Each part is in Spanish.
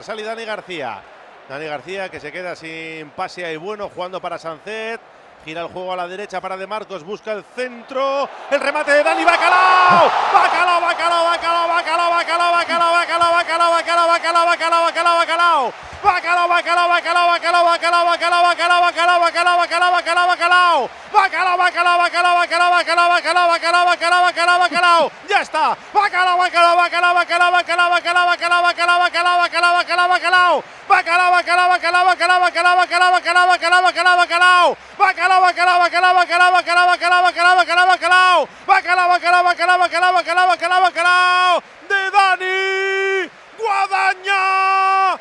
Sale Dani García. Dani García que se queda sin pase ahí bueno, jugando para Sancet. Gira el juego a la derecha para De Marcos, busca el centro. El remate de Dani Bacalao. Bacalao, Bacalao, Bacalao, Bacalao, Bacalao, Bacalao, Bacalao, Bacalao, Bacalao, Bacalao, Bacalao, Bacalao, Bacalao. Bacalao, Bacalao, Bacalao, Bacalao, Bacalao, Bacalao, Bacalao, Bacalao, Bacalao, Bacalao, Bacalao, Bacalao. Bacalao, Bacalao, Bacalao, Bacalao, Bacalao, Bacalao, Bacalao, Bacalao, Bacalao, Bacalao. Ya está. Bacalao, Bacalao, Bacalao, Bacalao, Bacalao, Bacalao, Bacalao, Bacalao, Bacalao, Bacalao, Bacalao, Bacalao. Bacalao, Bacalao, Bacalao, Bacalao, Bacalao, Bacalao, Bacalao, Bacalao, Bacalao, Bacalao. Bacalao, Bacalao, Bacalao, Bacalao, Bacalao, Bacalao, Bacalao, Bacalao, Bacalao. Bacalao, Bacalao, Bacalao, Bacalao, Bacalao, Bacalao, Bacalao. De Dani Guadaña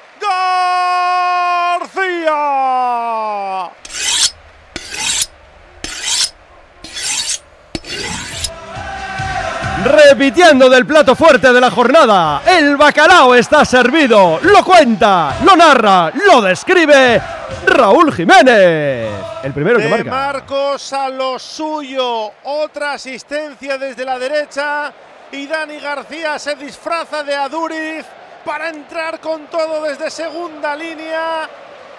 García. Repitiendo del plato fuerte de la jornada, el bacalao está servido. Lo cuenta, lo narra, lo describe Raúl Jiménez. El primero que De marca. Marcos a lo suyo. Otra asistencia desde la derecha. Y Dani García se disfraza de Aduriz para entrar con todo desde segunda línea.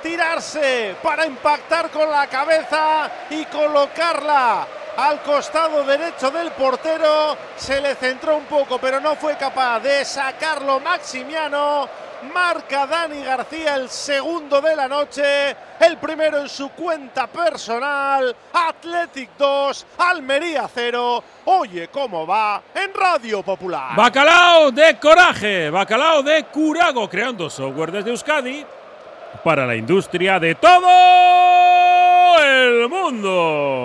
Tirarse para impactar con la cabeza y colocarla al costado derecho del portero. Se le centró un poco, pero no fue capaz de sacarlo Maximiano. Marca Dani García el segundo de la noche, el primero en su cuenta personal. Athletic 2, Almería 0. Oye cómo va en Radio Popular. Bacalao de coraje, bacalao de Curago, creando software desde Euskadi para la industria de todo el mundo.